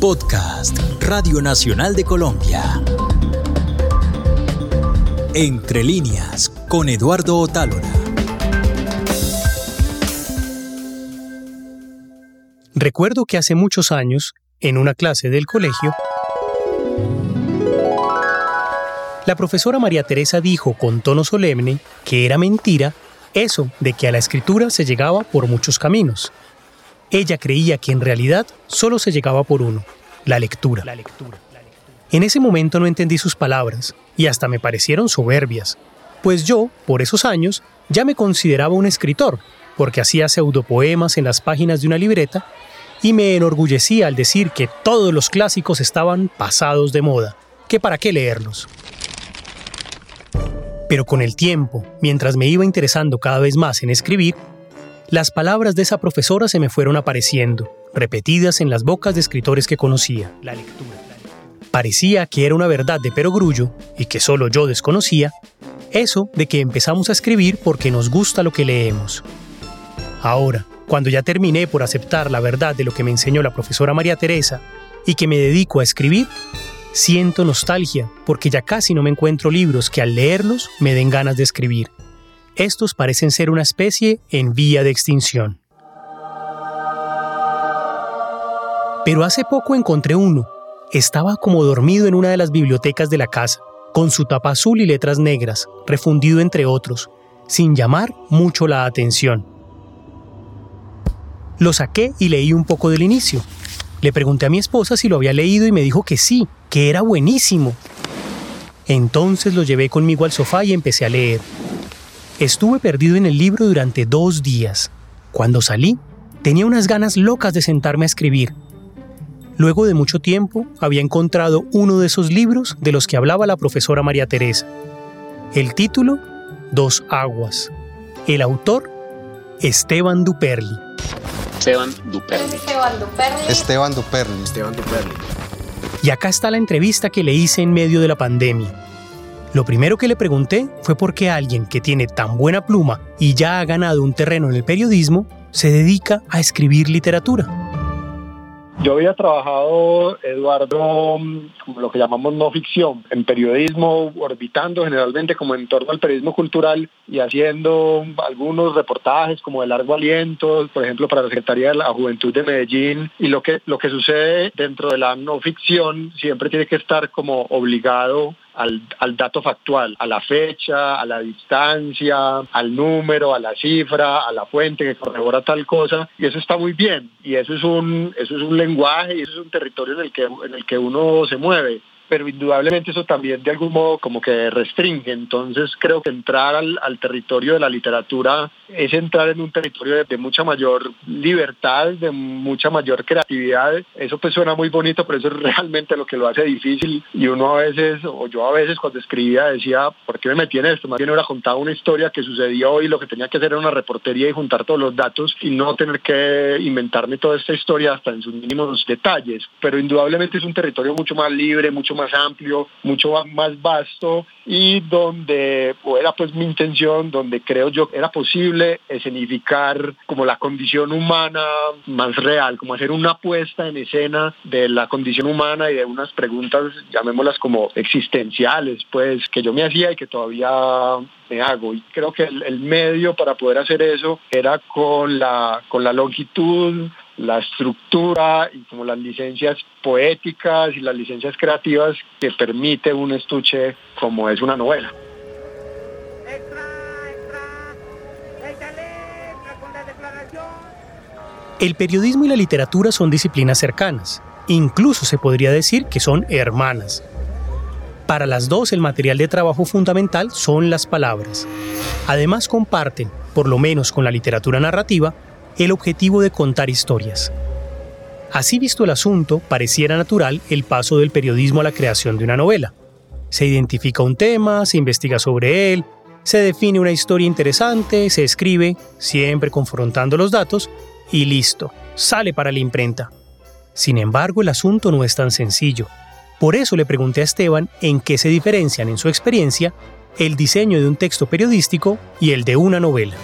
Podcast Radio Nacional de Colombia. Entre líneas con Eduardo Otálora. Recuerdo que hace muchos años, en una clase del colegio, la profesora María Teresa dijo con tono solemne que era mentira eso de que a la escritura se llegaba por muchos caminos. Ella creía que en realidad solo se llegaba por uno, la lectura. La lectura. En ese momento no entendí sus palabras y hasta me parecieron soberbias, pues yo, por esos años, ya me consideraba un escritor, porque hacía pseudopoemas en las páginas de una libreta y me enorgullecía al decir que todos los clásicos estaban pasados de moda, que para qué leerlos. Pero con el tiempo, mientras me iba interesando cada vez más en escribir, las palabras de esa profesora se me fueron apareciendo, repetidas en las bocas de escritores que conocía. La lectura. Parecía que era una verdad de perogrullo, y que solo yo desconocía, eso de que empezamos a escribir porque nos gusta lo que leemos. Ahora, cuando ya terminé por aceptar la verdad de lo que me enseñó la profesora María Teresa y que me dedico a escribir, siento nostalgia porque ya casi no me encuentro libros que al leerlos me den ganas de escribir. Estos parecen ser una especie en vía de extinción. Pero hace poco encontré uno. Estaba como dormido en una de las bibliotecas de la casa, con su tapa azul y letras negras, refundido entre otros, sin llamar mucho la atención. Lo saqué y leí un poco del inicio. Le pregunté a mi esposa si lo había leído y me dijo que sí, que era buenísimo. Entonces lo llevé conmigo al sofá y empecé a leer. Estuve perdido en el libro durante dos días. Cuando salí, tenía unas ganas locas de sentarme a escribir. Luego de mucho tiempo, había encontrado uno de esos libros de los que hablaba la profesora María Teresa. El título, Dos Aguas. El autor, Esteban Duperli. Esteban Duperli. Esteban Duperli. Esteban Duperli. Esteban Duperli. Y acá está la entrevista que le hice en medio de la pandemia. Lo primero que le pregunté fue por qué alguien que tiene tan buena pluma y ya ha ganado un terreno en el periodismo se dedica a escribir literatura. Yo había trabajado, Eduardo, como lo que llamamos no ficción, en periodismo, orbitando generalmente como en torno al periodismo cultural y haciendo algunos reportajes como de largo aliento, por ejemplo, para la Secretaría de la Juventud de Medellín. Y lo que, lo que sucede dentro de la no ficción siempre tiene que estar como obligado al, al, dato factual, a la fecha, a la distancia, al número, a la cifra, a la fuente que corrobora tal cosa, y eso está muy bien, y eso es un, eso es un lenguaje y eso es un territorio en el que, en el que uno se mueve pero indudablemente eso también de algún modo como que restringe. Entonces creo que entrar al, territorio de la literatura es entrar en un territorio de, mucha mayor libertad, de mucha mayor creatividad. Eso pues suena muy bonito, pero eso es realmente lo que lo hace difícil. Y uno a veces, o yo a veces cuando escribía decía, ¿por qué me metí en esto? Más bien hubiera contado una historia que sucedió y lo que tenía que hacer era una reportería y juntar todos los datos y no tener que inventarme toda esta historia hasta en sus mínimos detalles. Pero indudablemente es un territorio mucho más libre, mucho más amplio, mucho más vasto y donde o era pues mi intención, donde creo yo era posible escenificar como la condición humana más real, como hacer una puesta en escena de la condición humana y de unas preguntas, llamémoslas como existenciales, pues que yo me hacía y que todavía me hago. Y creo que el, el medio para poder hacer eso era con la, con la longitud la estructura y como las licencias poéticas y las licencias creativas que permite un estuche como es una novela. El periodismo y la literatura son disciplinas cercanas, incluso se podría decir que son hermanas. Para las dos el material de trabajo fundamental son las palabras. Además comparten, por lo menos con la literatura narrativa, el objetivo de contar historias. Así visto el asunto, pareciera natural el paso del periodismo a la creación de una novela. Se identifica un tema, se investiga sobre él, se define una historia interesante, se escribe, siempre confrontando los datos, y listo, sale para la imprenta. Sin embargo, el asunto no es tan sencillo. Por eso le pregunté a Esteban en qué se diferencian en su experiencia el diseño de un texto periodístico y el de una novela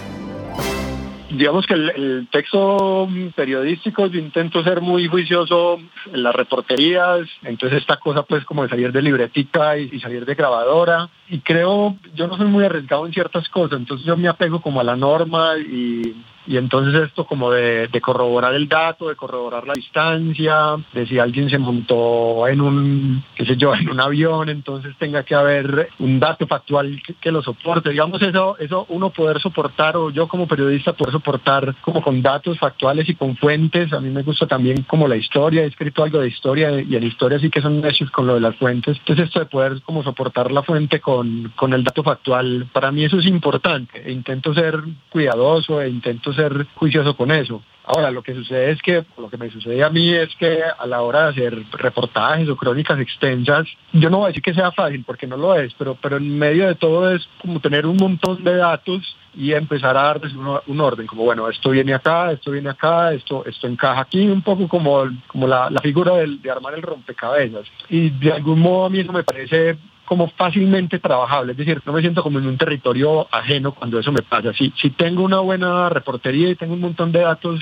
digamos que el, texto periodístico yo intento ser muy juicioso en las reporterías, entonces esta cosa pues como de salir de libretica y, salir de grabadora y creo, yo no soy muy arriesgado en ciertas cosas, entonces yo me apego como a la norma y, y entonces esto como de, corroborar el dato, de corroborar la distancia, de si alguien se montó en un, qué sé yo, en un avión, entonces tenga que haber un dato factual que, lo soporte. Digamos eso, eso uno poder soportar o yo como periodista poder soportar como con datos factuales y con fuentes. A mí me gusta también como la historia, he escrito algo de historia y en historia sí que son hechos con lo de las fuentes. Entonces esto de poder como soportar la fuente con, con el dato factual, para mí eso es importante. E intento ser cuidadoso e intento ser juicioso con eso. Ahora, lo que sucede es que, lo que me sucede a mí es que a la hora de hacer reportajes o crónicas extensas, yo no voy a decir que sea fácil, porque no lo es, pero, pero en medio de todo es como tener un montón de datos y empezar a darles un, orden, como bueno, esto viene acá, esto viene acá, esto, esto encaja aquí, un poco como, como la, figura de armar el rompecabezas. Y de algún modo a mí eso me parece como fácilmente trabajable, es decir, no me siento como en un territorio ajeno cuando eso me pasa. Si, si tengo una buena reportería y tengo un montón de datos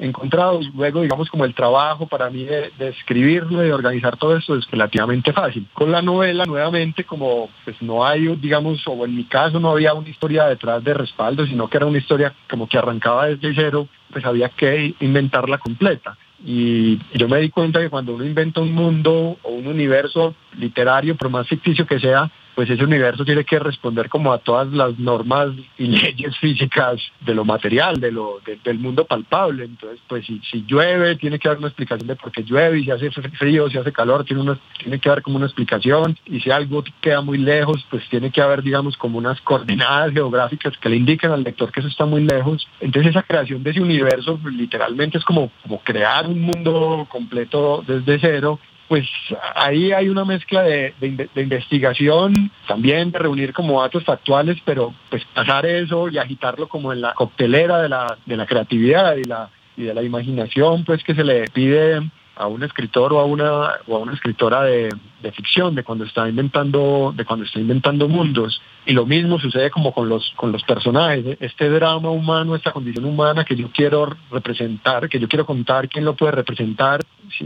encontrados, luego digamos como el trabajo para mí de, escribirlo, de organizar todo esto es relativamente fácil. Con la novela nuevamente como pues no hay, digamos, o en mi caso no había una historia detrás de respaldo, sino que era una historia como que arrancaba desde cero, pues había que inventarla completa. Y yo me di cuenta que cuando uno inventa un mundo o un universo literario, por más ficticio que sea, pues ese universo tiene que responder como a todas las normas y leyes físicas de lo material, de lo del mundo palpable. Entonces, pues si, si, llueve, tiene que haber una explicación de por qué llueve, y si hace frío, si hace calor, tiene, una, tiene que haber como una explicación, y si algo queda muy lejos, pues tiene que haber, digamos, como unas coordenadas geográficas que le indiquen al lector que eso está muy lejos. Entonces esa creación de ese universo literalmente es como, como crear un mundo completo desde cero pues ahí hay una mezcla de, investigación, también de reunir como datos factuales, pero pues pasar eso y agitarlo como en la coctelera de la, de la creatividad y, la, y de la imaginación, pues que se le pide a un escritor o a una, o a una escritora de, de ficción, de cuando está inventando, de cuando está inventando mundos. Y lo mismo sucede como con los, con los personajes. Este drama humano, esta condición humana que yo quiero representar, que yo quiero contar, quién lo puede representar.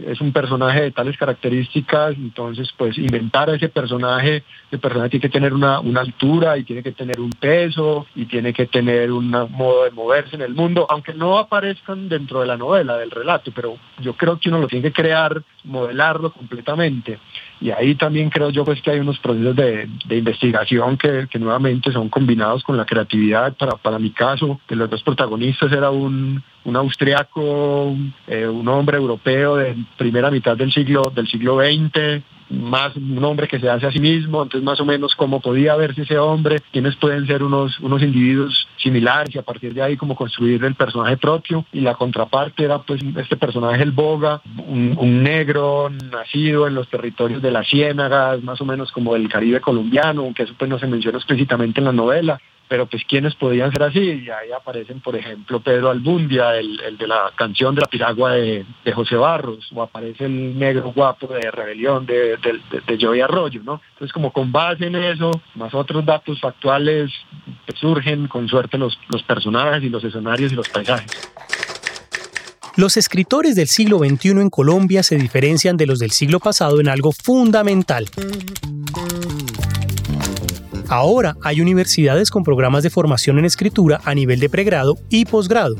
Es un personaje de tales características, entonces pues inventar a ese personaje, el personaje tiene que tener una, una altura y tiene que tener un peso y tiene que tener un modo de moverse en el mundo, aunque no aparezcan dentro de la novela, del relato, pero yo creo que uno lo tiene que crear, modelarlo completamente y ahí también creo yo pues que hay unos procesos de, investigación que, nuevamente son combinados con la creatividad. Para, para mi caso, de los dos protagonistas era un, un austriaco, eh, un hombre europeo de primera mitad del siglo, del siglo XX, más un hombre que se hace a sí mismo, entonces más o menos cómo podía verse ese hombre, quiénes pueden ser unos, unos individuos similares y a partir de ahí como construir el personaje propio. Y la contraparte era pues este personaje el Boga, un, un negro nacido en los territorios de las ciénagas, más o menos como del Caribe colombiano, aunque eso pues no se menciona explícitamente en la novela, pero pues quienes podían ser así, y ahí aparecen por ejemplo Pedro Albundia, el, de la canción de la piragua de, José Barros, o aparece el negro guapo de Rebelión de, de, Joey Arroyo, ¿no? Entonces como con base en eso, más otros datos factuales, pues, surgen con suerte los, los personajes y los escenarios y los paisajes. Los escritores del siglo XXI en Colombia se diferencian de los del siglo pasado en algo fundamental. Ahora hay universidades con programas de formación en escritura a nivel de pregrado y posgrado.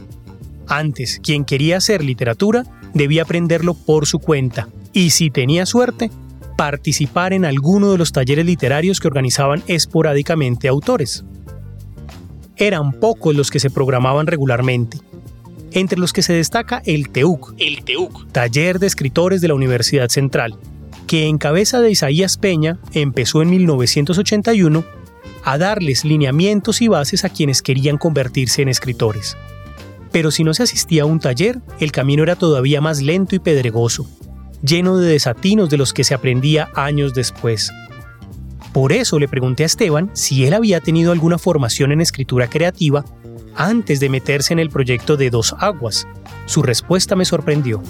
Antes, quien quería hacer literatura debía aprenderlo por su cuenta y si tenía suerte, participar en alguno de los talleres literarios que organizaban esporádicamente autores. Eran pocos los que se programaban regularmente, entre los que se destaca el TEUC, el TEUC, Taller de Escritores de la Universidad Central, que en cabeza de Isaías Peña empezó en 1981 a darles lineamientos y bases a quienes querían convertirse en escritores. Pero si no se asistía a un taller, el camino era todavía más lento y pedregoso, lleno de desatinos de los que se aprendía años después. Por eso le pregunté a Esteban si él había tenido alguna formación en escritura creativa antes de meterse en el proyecto de Dos Aguas. Su respuesta me sorprendió.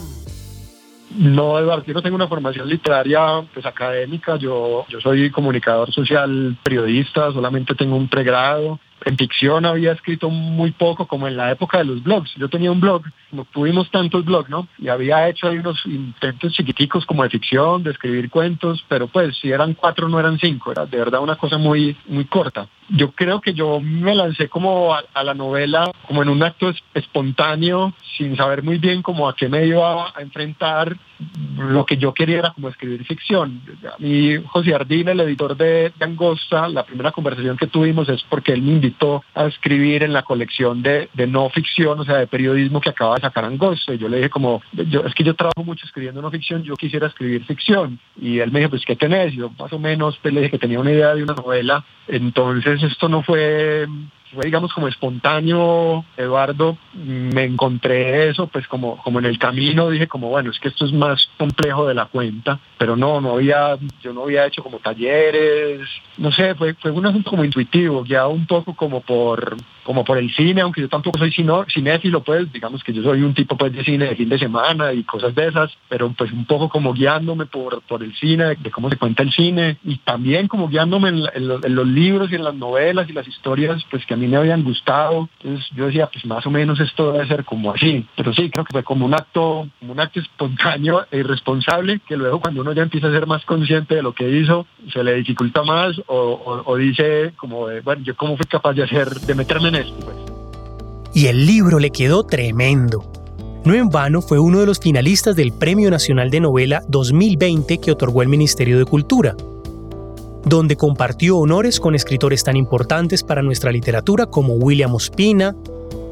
No, Eduardo, yo no tengo una formación literaria pues académica, yo, yo soy comunicador social periodista, solamente tengo un pregrado, en ficción había escrito muy poco, como en la época de los blogs. Yo tenía un blog, no tuvimos tantos blogs, ¿no? Y había hecho ahí unos intentos chiquiticos como de ficción, de escribir cuentos, pero pues si eran cuatro no eran cinco, era de verdad una cosa muy, muy corta. Yo creo que yo me lancé como a, la novela como en un acto espontáneo, sin saber muy bien cómo a qué me iba a enfrentar. Lo que yo quería era como escribir ficción. A mí, José Ardín, el editor de, de Angosta, la primera conversación que tuvimos es porque él me invitó a escribir en la colección de, no ficción, o sea, de periodismo que acaba de sacar Angosta. Y yo le dije como, yo, es que yo trabajo mucho escribiendo no ficción, yo quisiera escribir ficción. Y él me dijo, pues, ¿qué tenés? Y yo más o menos pues, le dije que tenía una idea de una novela. Entonces esto no fue digamos como espontáneo, Eduardo, me encontré eso, pues como, como en el camino dije como bueno, es que esto es más complejo de la cuenta, pero no, no había, yo no había hecho como talleres, no sé, fue, fue un asunto como intuitivo, ya un poco como por, como por el cine, aunque yo tampoco soy sino, cinéfilo, pues digamos que yo soy un tipo pues de cine de fin de semana y cosas de esas, pero pues un poco como guiándome por, por el cine, de cómo se cuenta el cine y también como guiándome en, en los libros y en las novelas y las historias pues que a mí me habían gustado. Entonces yo decía, pues más o menos esto debe ser como así. Pero sí, creo que fue como un acto, como un acto espontáneo e irresponsable que luego cuando uno ya empieza a ser más consciente de lo que hizo, se le dificulta más o, dice como, bueno, yo cómo fui capaz de hacer, de meterme en esto. Pues. Y el libro le quedó tremendo. No en vano fue uno de los finalistas del Premio Nacional de Novela 2020 que otorgó el Ministerio de Cultura donde compartió honores con escritores tan importantes para nuestra literatura como William Ospina,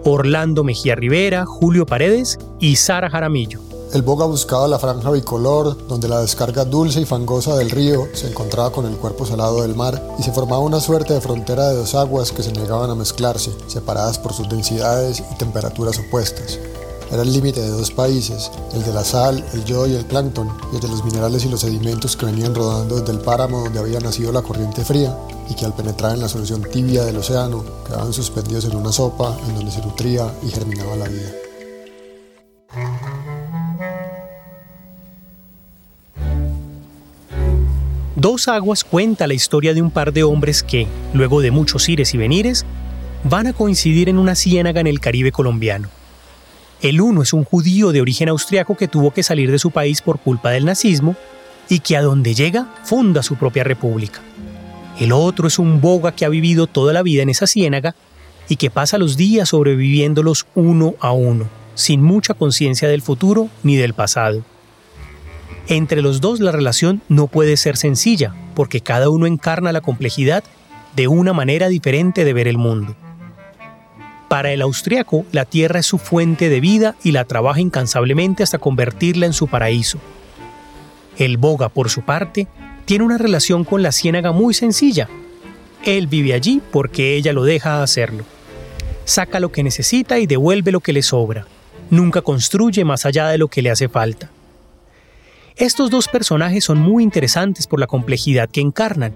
Orlando Mejía Rivera, Julio Paredes y Sara Jaramillo. El boga buscaba la franja bicolor, donde la descarga dulce y fangosa del río se encontraba con el cuerpo salado del mar y se formaba una suerte de frontera de dos aguas que se negaban a mezclarse, separadas por sus densidades y temperaturas opuestas. Era el límite de dos países, el de la sal, el yodo y el plancton, y el de los minerales y los sedimentos que venían rodando desde el páramo donde había nacido la corriente fría y que al penetrar en la solución tibia del océano quedaban suspendidos en una sopa en donde se nutría y germinaba la vida. Dos Aguas cuenta la historia de un par de hombres que, luego de muchos ires y venires, van a coincidir en una ciénaga en el Caribe colombiano. El uno es un judío de origen austriaco que tuvo que salir de su país por culpa del nazismo y que a donde llega funda su propia república. El otro es un boga que ha vivido toda la vida en esa ciénaga y que pasa los días sobreviviéndolos uno a uno, sin mucha conciencia del futuro ni del pasado. Entre los dos la relación no puede ser sencilla, porque cada uno encarna la complejidad de una manera diferente de ver el mundo. Para el austriaco, la tierra es su fuente de vida y la trabaja incansablemente hasta convertirla en su paraíso. El boga, por su parte, tiene una relación con la ciénaga muy sencilla. Él vive allí porque ella lo deja hacerlo. Saca lo que necesita y devuelve lo que le sobra. Nunca construye más allá de lo que le hace falta. Estos dos personajes son muy interesantes por la complejidad que encarnan,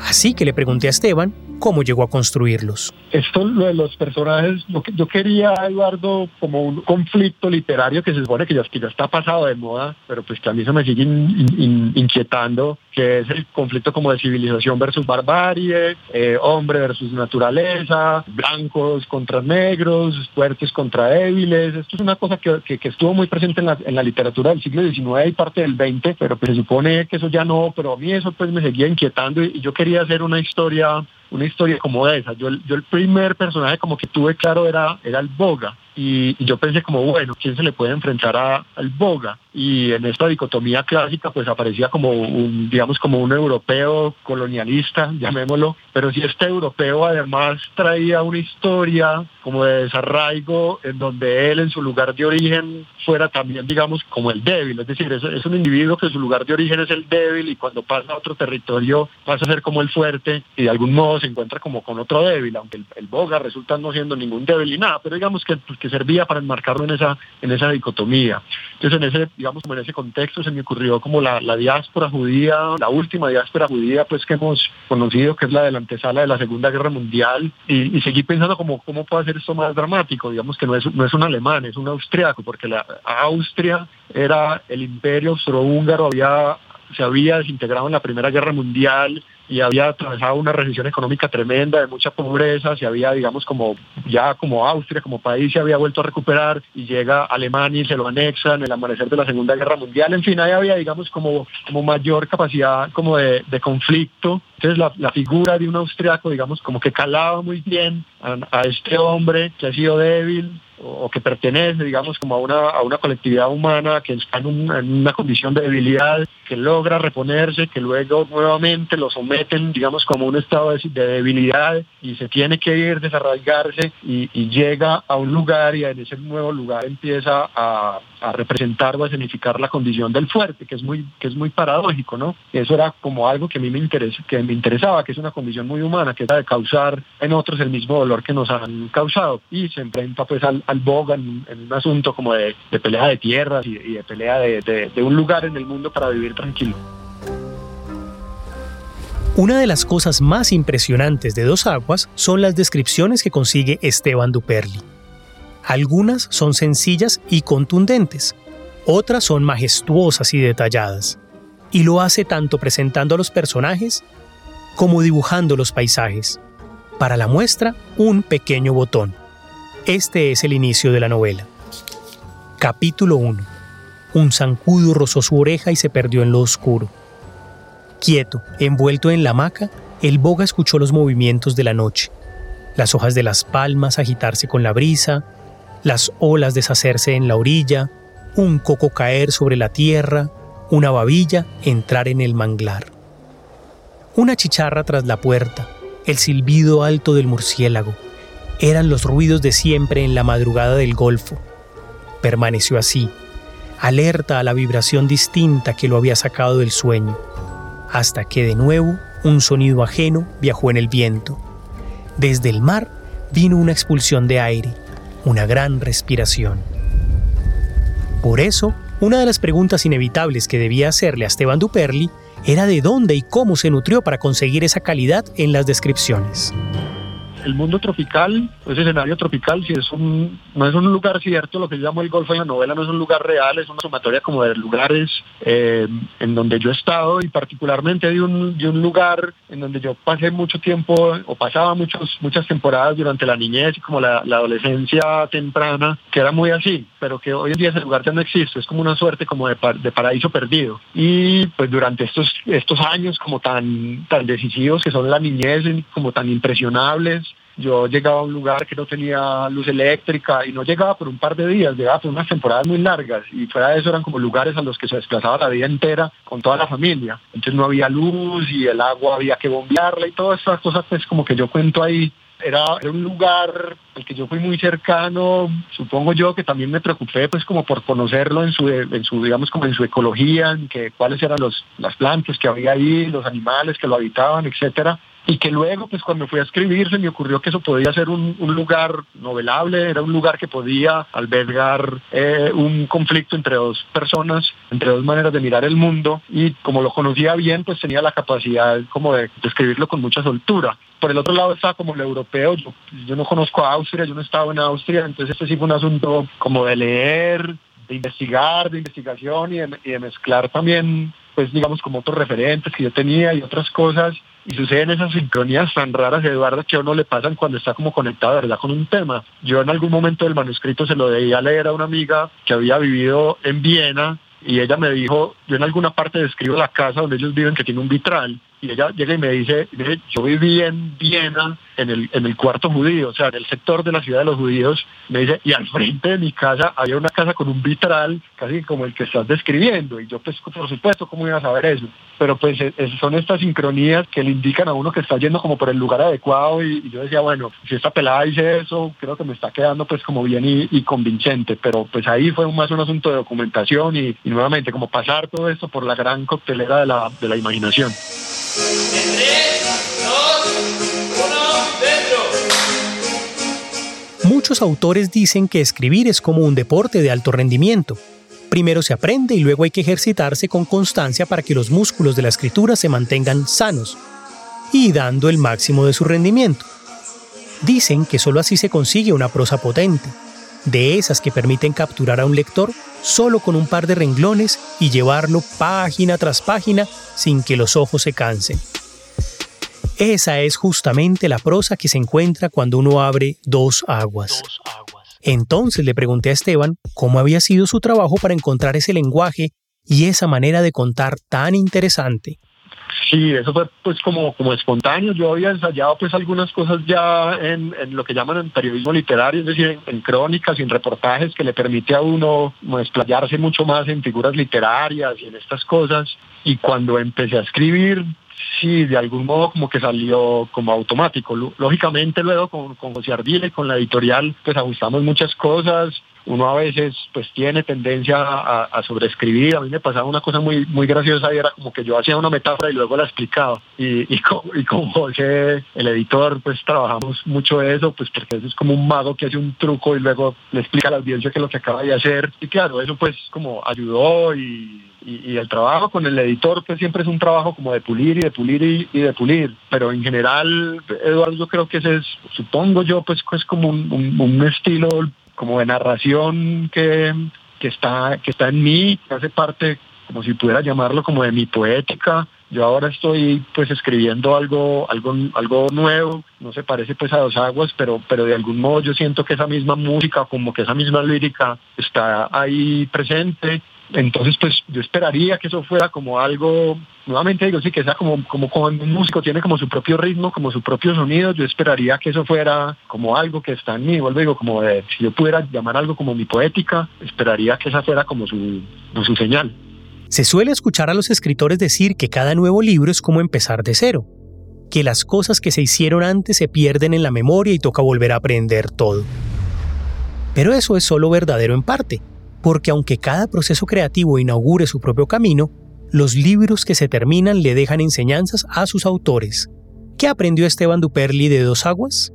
así que le pregunté a Esteban cómo llegó a construirlos. Esto lo de los personajes, lo yo quería, Eduardo, como un conflicto literario que se supone que ya, está pasado de moda, pero pues que a mí se me sigue inquietando, que es el conflicto como de civilización versus barbarie, eh, hombre versus naturaleza, blancos contra negros, fuertes contra débiles. Esto es una cosa que, que, estuvo muy presente en la, en la, literatura del siglo XIX y parte del XX, pero pues se supone que eso ya no, pero a mí eso pues me seguía inquietando y yo quería hacer una historia una historia como esa. Yo, yo el primer personaje como que tuve claro era, era el Boga. Y, yo pensé como, bueno, ¿quién se le puede enfrentar a, al Boga? Y en esta dicotomía clásica pues aparecía como un, digamos, como un europeo colonialista, llamémoslo, pero si este europeo además traía una historia como de desarraigo en donde él en su lugar de origen fuera también, digamos, como el débil, es decir, es, un individuo que en su lugar de origen es el débil y cuando pasa a otro territorio pasa a ser como el fuerte y de algún modo se encuentra como con otro débil, aunque el, Boga resulta no siendo ningún débil ni nada, pero digamos que, pues, que servía para enmarcarlo en esa, en esa dicotomía. Entonces en ese, digamos, como en ese contexto se me ocurrió como la, la diáspora judía, la última diáspora judía pues que hemos conocido, que es la de la antesala de la Segunda Guerra Mundial, y, seguí pensando como cómo puede ser esto más dramático, digamos que no es, no es un alemán, es un austriaco, porque la Austria era el imperio austrohúngaro, había se había desintegrado en la Primera Guerra Mundial y había atravesado una recesión económica tremenda, de mucha pobreza, se había, digamos, como ya como Austria, como país, se había vuelto a recuperar y llega Alemania y se lo anexa en el amanecer de la Segunda Guerra Mundial. En fin, ahí había, digamos, como, como mayor capacidad como de, conflicto. Entonces la, figura de un austriaco, digamos, como que calaba muy bien a este hombre que ha sido débil, o que pertenece, digamos, como a una, a una colectividad humana que está en, una condición de debilidad, que logra reponerse, que luego nuevamente lo someten, digamos, como un estado de, debilidad y se tiene que ir, desarraigarse y, llega a un lugar y en ese nuevo lugar empieza a, representar o a significar la condición del fuerte, que es muy, que es muy paradójico, ¿no? Eso era como algo que a mí me, interesa, que me interesaba, que es una condición muy humana, que era de causar en otros el mismo dolor que nos han causado y se enfrenta pues al boga en, un asunto como de, pelea de tierras y, de pelea de, de un lugar en el mundo para vivir tranquilo. Una de las cosas más impresionantes de Dos Aguas son las descripciones que consigue Esteban Duperli. Algunas son sencillas y contundentes, otras son majestuosas y detalladas, y lo hace tanto presentando a los personajes como dibujando los paisajes. Para la muestra, un pequeño botón. Este es el inicio de la novela. Capítulo 1. Un zancudo rozó su oreja y se perdió en lo oscuro. Quieto, envuelto en la hamaca, el boga escuchó los movimientos de la noche, las hojas de las palmas agitarse con la brisa, las olas deshacerse en la orilla, un coco caer sobre la tierra, una babilla entrar en el manglar. Una chicharra tras la puerta, el silbido alto del murciélago, eran los ruidos de siempre en la madrugada del Golfo. Permaneció así, alerta a la vibración distinta que lo había sacado del sueño, hasta que de nuevo un sonido ajeno viajó en el viento. Desde el mar vino una expulsión de aire, una gran respiración. Por eso, una de las preguntas inevitables que debía hacerle a Esteban Duperli era de dónde y cómo se nutrió para conseguir esa calidad en las descripciones el mundo tropical, ese escenario tropical, si es un, no es un lugar cierto, lo que yo llamo el Golfo en la novela no es un lugar real, es una sumatoria como de lugares eh, en donde yo he estado y particularmente de un, de un lugar en donde yo pasé mucho tiempo o pasaba muchos, muchas temporadas durante la niñez y como la, adolescencia temprana, que era muy así, pero que hoy en día ese lugar ya no existe, es como una suerte como de, de paraíso perdido. Y pues durante estos, estos años como tan, tan decisivos que son la niñez, como tan impresionables, yo llegaba a un lugar que no tenía luz eléctrica y no llegaba por un par de días, llegaba por unas temporadas muy largas y fuera de eso eran como lugares a los que se desplazaba la vida entera con toda la familia. Entonces no había luz y el agua había que bombearla y todas esas cosas pues como que yo cuento ahí. Era, un lugar al que yo fui muy cercano, supongo yo que también me preocupé pues como por conocerlo en su, en su digamos como en su ecología, en que cuáles eran los, las plantas que había ahí, los animales que lo habitaban, etcétera y que luego, pues cuando fui a escribir, se me ocurrió que eso podía ser un, lugar novelable, era un lugar que podía albergar eh, un conflicto entre dos personas, entre dos maneras de mirar el mundo, y como lo conocía bien, pues tenía la capacidad como de, escribirlo con mucha soltura. Por el otro lado estaba como el europeo, yo, no conozco a Austria, yo no estaba en Austria, entonces este sí fue un asunto como de leer, de investigar, de investigación y de, y de mezclar también pues digamos como otros referentes que yo tenía y otras cosas y suceden esas sincronías tan raras, Eduardo, que a uno le pasan cuando está como conectado de verdad con un tema. Yo en algún momento del manuscrito se lo debía leer a una amiga que había vivido en Viena y ella me dijo, yo en alguna parte describo la casa donde ellos viven que tiene un vitral y ella llega y me dice, yo viví en Viena en el, en el cuarto judío, o sea, en el sector de la ciudad de los judíos, me dice, y al frente de mi casa había una casa con un vitral, casi como el que estás describiendo, y yo pues por supuesto, ¿cómo iba a saber eso? Pero pues e, son estas sincronías que le indican a uno que está yendo como por el lugar adecuado y, yo decía, bueno, si esta pelada dice eso, creo que me está quedando pues como bien y, convincente, pero pues ahí fue más un asunto de documentación y, nuevamente como pasar todo esto por la gran coctelera de la, de la imaginación. Muchos autores dicen que escribir es como un deporte de alto rendimiento. Primero se aprende y luego hay que ejercitarse con constancia para que los músculos de la escritura se mantengan sanos y dando el máximo de su rendimiento. Dicen que solo así se consigue una prosa potente, de esas que permiten capturar a un lector solo con un par de renglones y llevarlo página tras página sin que los ojos se cansen. Esa es justamente la prosa que se encuentra cuando uno abre dos aguas. Entonces le pregunté a Esteban cómo había sido su trabajo para encontrar ese lenguaje y esa manera de contar tan interesante. Sí, eso fue pues como, como espontáneo. Yo había ensayado pues algunas cosas ya en, lo que llaman en periodismo literario, es decir, en, crónicas y en reportajes que le permite a uno desplayarse mucho más en figuras literarias y en estas cosas. Y cuando empecé a escribir, sí, de algún modo como que salió como automático. Lógicamente luego con, con José Ardile, con la editorial, pues ajustamos muchas cosas. Uno a veces pues tiene tendencia a, sobreescribir. A mí me pasaba una cosa muy, muy graciosa y era como que yo hacía una metáfora y luego la explicaba. Y, y, con, José, el editor, pues trabajamos mucho eso, pues porque eso es como un mago que hace un truco y luego le explica a la audiencia qué es lo que acaba de hacer. Y claro, eso pues como ayudó y y, el trabajo con el editor pues siempre es un trabajo como de pulir y de pulir y, de pulir, pero en general, Eduardo, yo creo que ese es, supongo yo, pues es como un, estilo como de narración que, que, está, que está en mí, que hace parte, como si pudiera llamarlo, como de mi poética. Yo ahora estoy pues escribiendo algo, algo, algo nuevo, no se parece pues a dos aguas, pero, pero de algún modo yo siento que esa misma música, como que esa misma lírica está ahí presente entonces, pues yo esperaría que eso fuera como algo, nuevamente digo, sí, que sea como, como cuando un músico tiene como su propio ritmo, como su propio sonido, yo esperaría que eso fuera como algo que está en mí, vuelvo digo, como de, si yo pudiera llamar algo como mi poética, esperaría que esa fuera como su, como su señal. Se suele escuchar a los escritores decir que cada nuevo libro es como empezar de cero, que las cosas que se hicieron antes se pierden en la memoria y toca volver a aprender todo. Pero eso es solo verdadero en parte porque aunque cada proceso creativo inaugure su propio camino, los libros que se terminan le dejan enseñanzas a sus autores. ¿Qué aprendió Esteban Duperli de Dos Aguas?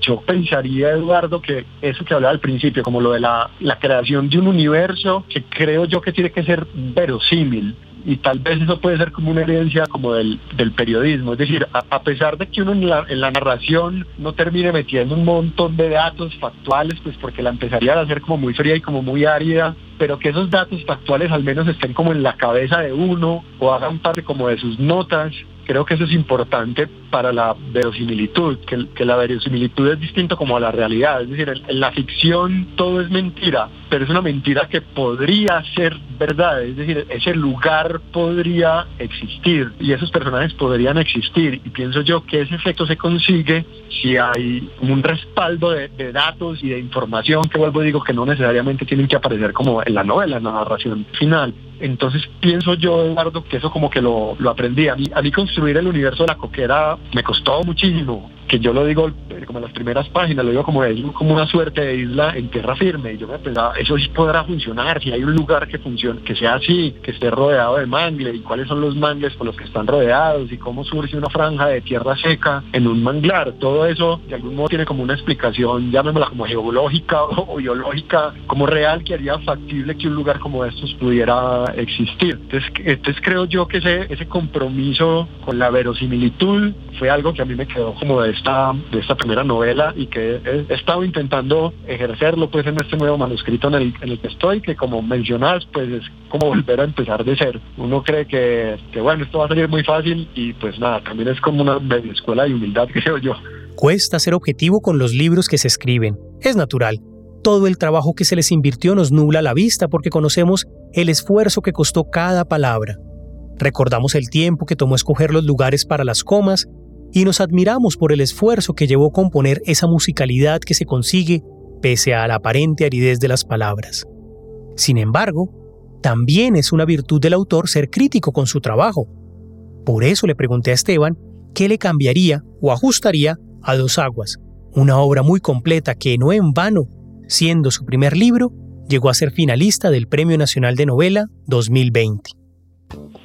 Yo pensaría, Eduardo, que eso que hablaba al principio, como lo de la, creación de un universo que creo yo que tiene que ser verosímil, y tal vez eso puede ser como una herencia como del, del periodismo, es decir, a, pesar de que uno en la, en la, narración no termine metiendo un montón de datos factuales, pues porque la empezaría a hacer como muy fría y como muy árida, pero que esos datos factuales al menos estén como en la cabeza de uno o hagan parte como de sus notas creo que eso es importante para la verosimilitud, que, que, la verosimilitud es distinto como a la realidad, es decir, en, la ficción todo es mentira, pero es una mentira que podría ser verdad, es decir, ese lugar podría existir y esos personajes podrían existir. Y pienso yo que ese efecto se consigue si hay un respaldo de, de datos y de información que vuelvo digo que no necesariamente tienen que aparecer como en la novela, en la narración final. Entonces pienso yo, Eduardo, que eso como que lo, aprendí. A mí, a mí construir el universo de la coquera me costó muchísimo que yo lo digo eh, como en las primeras páginas, lo digo como, como una suerte de isla en tierra firme. Y yo me pensaba, eso sí podrá funcionar, si hay un lugar que funcione, que sea así, que esté rodeado de mangle, y cuáles son los mangles por los que están rodeados, y cómo surge una franja de tierra seca en un manglar. Todo eso de algún modo tiene como una explicación, llamémosla como geológica o, biológica, como real, que haría factible que un lugar como estos pudiera existir. Entonces, entonces creo yo que ese, ese compromiso con la verosimilitud fue algo que a mí me quedó como de esta, de esta primera novela y que he, estado intentando ejercerlo pues en este nuevo manuscrito en el, en el que estoy, que como mencionas pues es como volver a empezar de cero. Uno cree que, que bueno, esto va a salir muy fácil y pues nada, también es como una escuela de humildad, creo yo. Cuesta ser objetivo con los libros que se escriben. Es natural. Todo el trabajo que se les invirtió nos nubla la vista porque conocemos el esfuerzo que costó cada palabra. Recordamos el tiempo que tomó escoger los lugares para las comas y nos admiramos por el esfuerzo que llevó componer esa musicalidad que se consigue pese a la aparente aridez de las palabras. Sin embargo, también es una virtud del autor ser crítico con su trabajo. Por eso le pregunté a Esteban qué le cambiaría o ajustaría a Dos Aguas, una obra muy completa que no en vano, siendo su primer libro, llegó a ser finalista del Premio Nacional de Novela 2020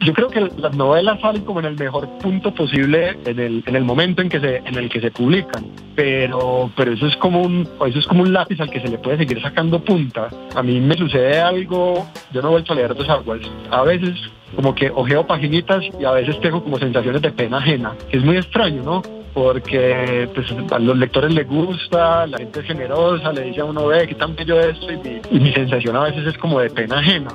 yo creo que las novelas salen como en el mejor punto posible en el, en el momento en que se en el que se publican pero pero eso es como un eso es como un lápiz al que se le puede seguir sacando punta. A mí me sucede algo yo no he vuelto a leer dos aguas. A veces como que ojeo paginitas y a veces tengo como sensaciones de pena ajena es muy extraño no porque pues, a los lectores les gusta, la gente es generosa, le dice a uno, ve, qué tan bello esto, y mi sensación a veces es como de pena ajena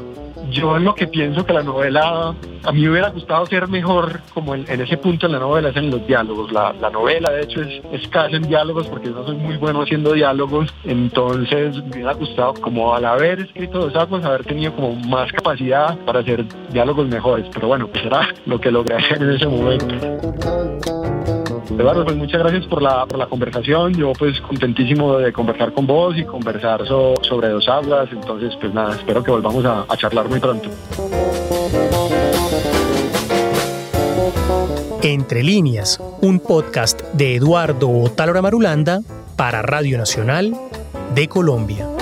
yo lo que pienso que la novela, a mí hubiera gustado ser mejor como en, ese punto en la novela, es en los diálogos. La, novela de hecho es escasa en diálogos porque yo no soy muy bueno haciendo diálogos, entonces me hubiera gustado como al haber escrito Dos Aguas, haber tenido como más capacidad para hacer diálogos mejores, pero bueno, pues era lo que logré hacer en ese momento. Eduardo, pues muchas gracias por la, por la conversación. Yo pues contentísimo de conversar con vos y conversar sobre dos aguas. Entonces, pues nada, espero que volvamos a, a charlar muy pronto. Entre líneas, un podcast de Eduardo Otálora Marulanda para Radio Nacional de Colombia.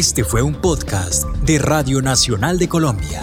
Este fue un podcast de Radio Nacional de Colombia.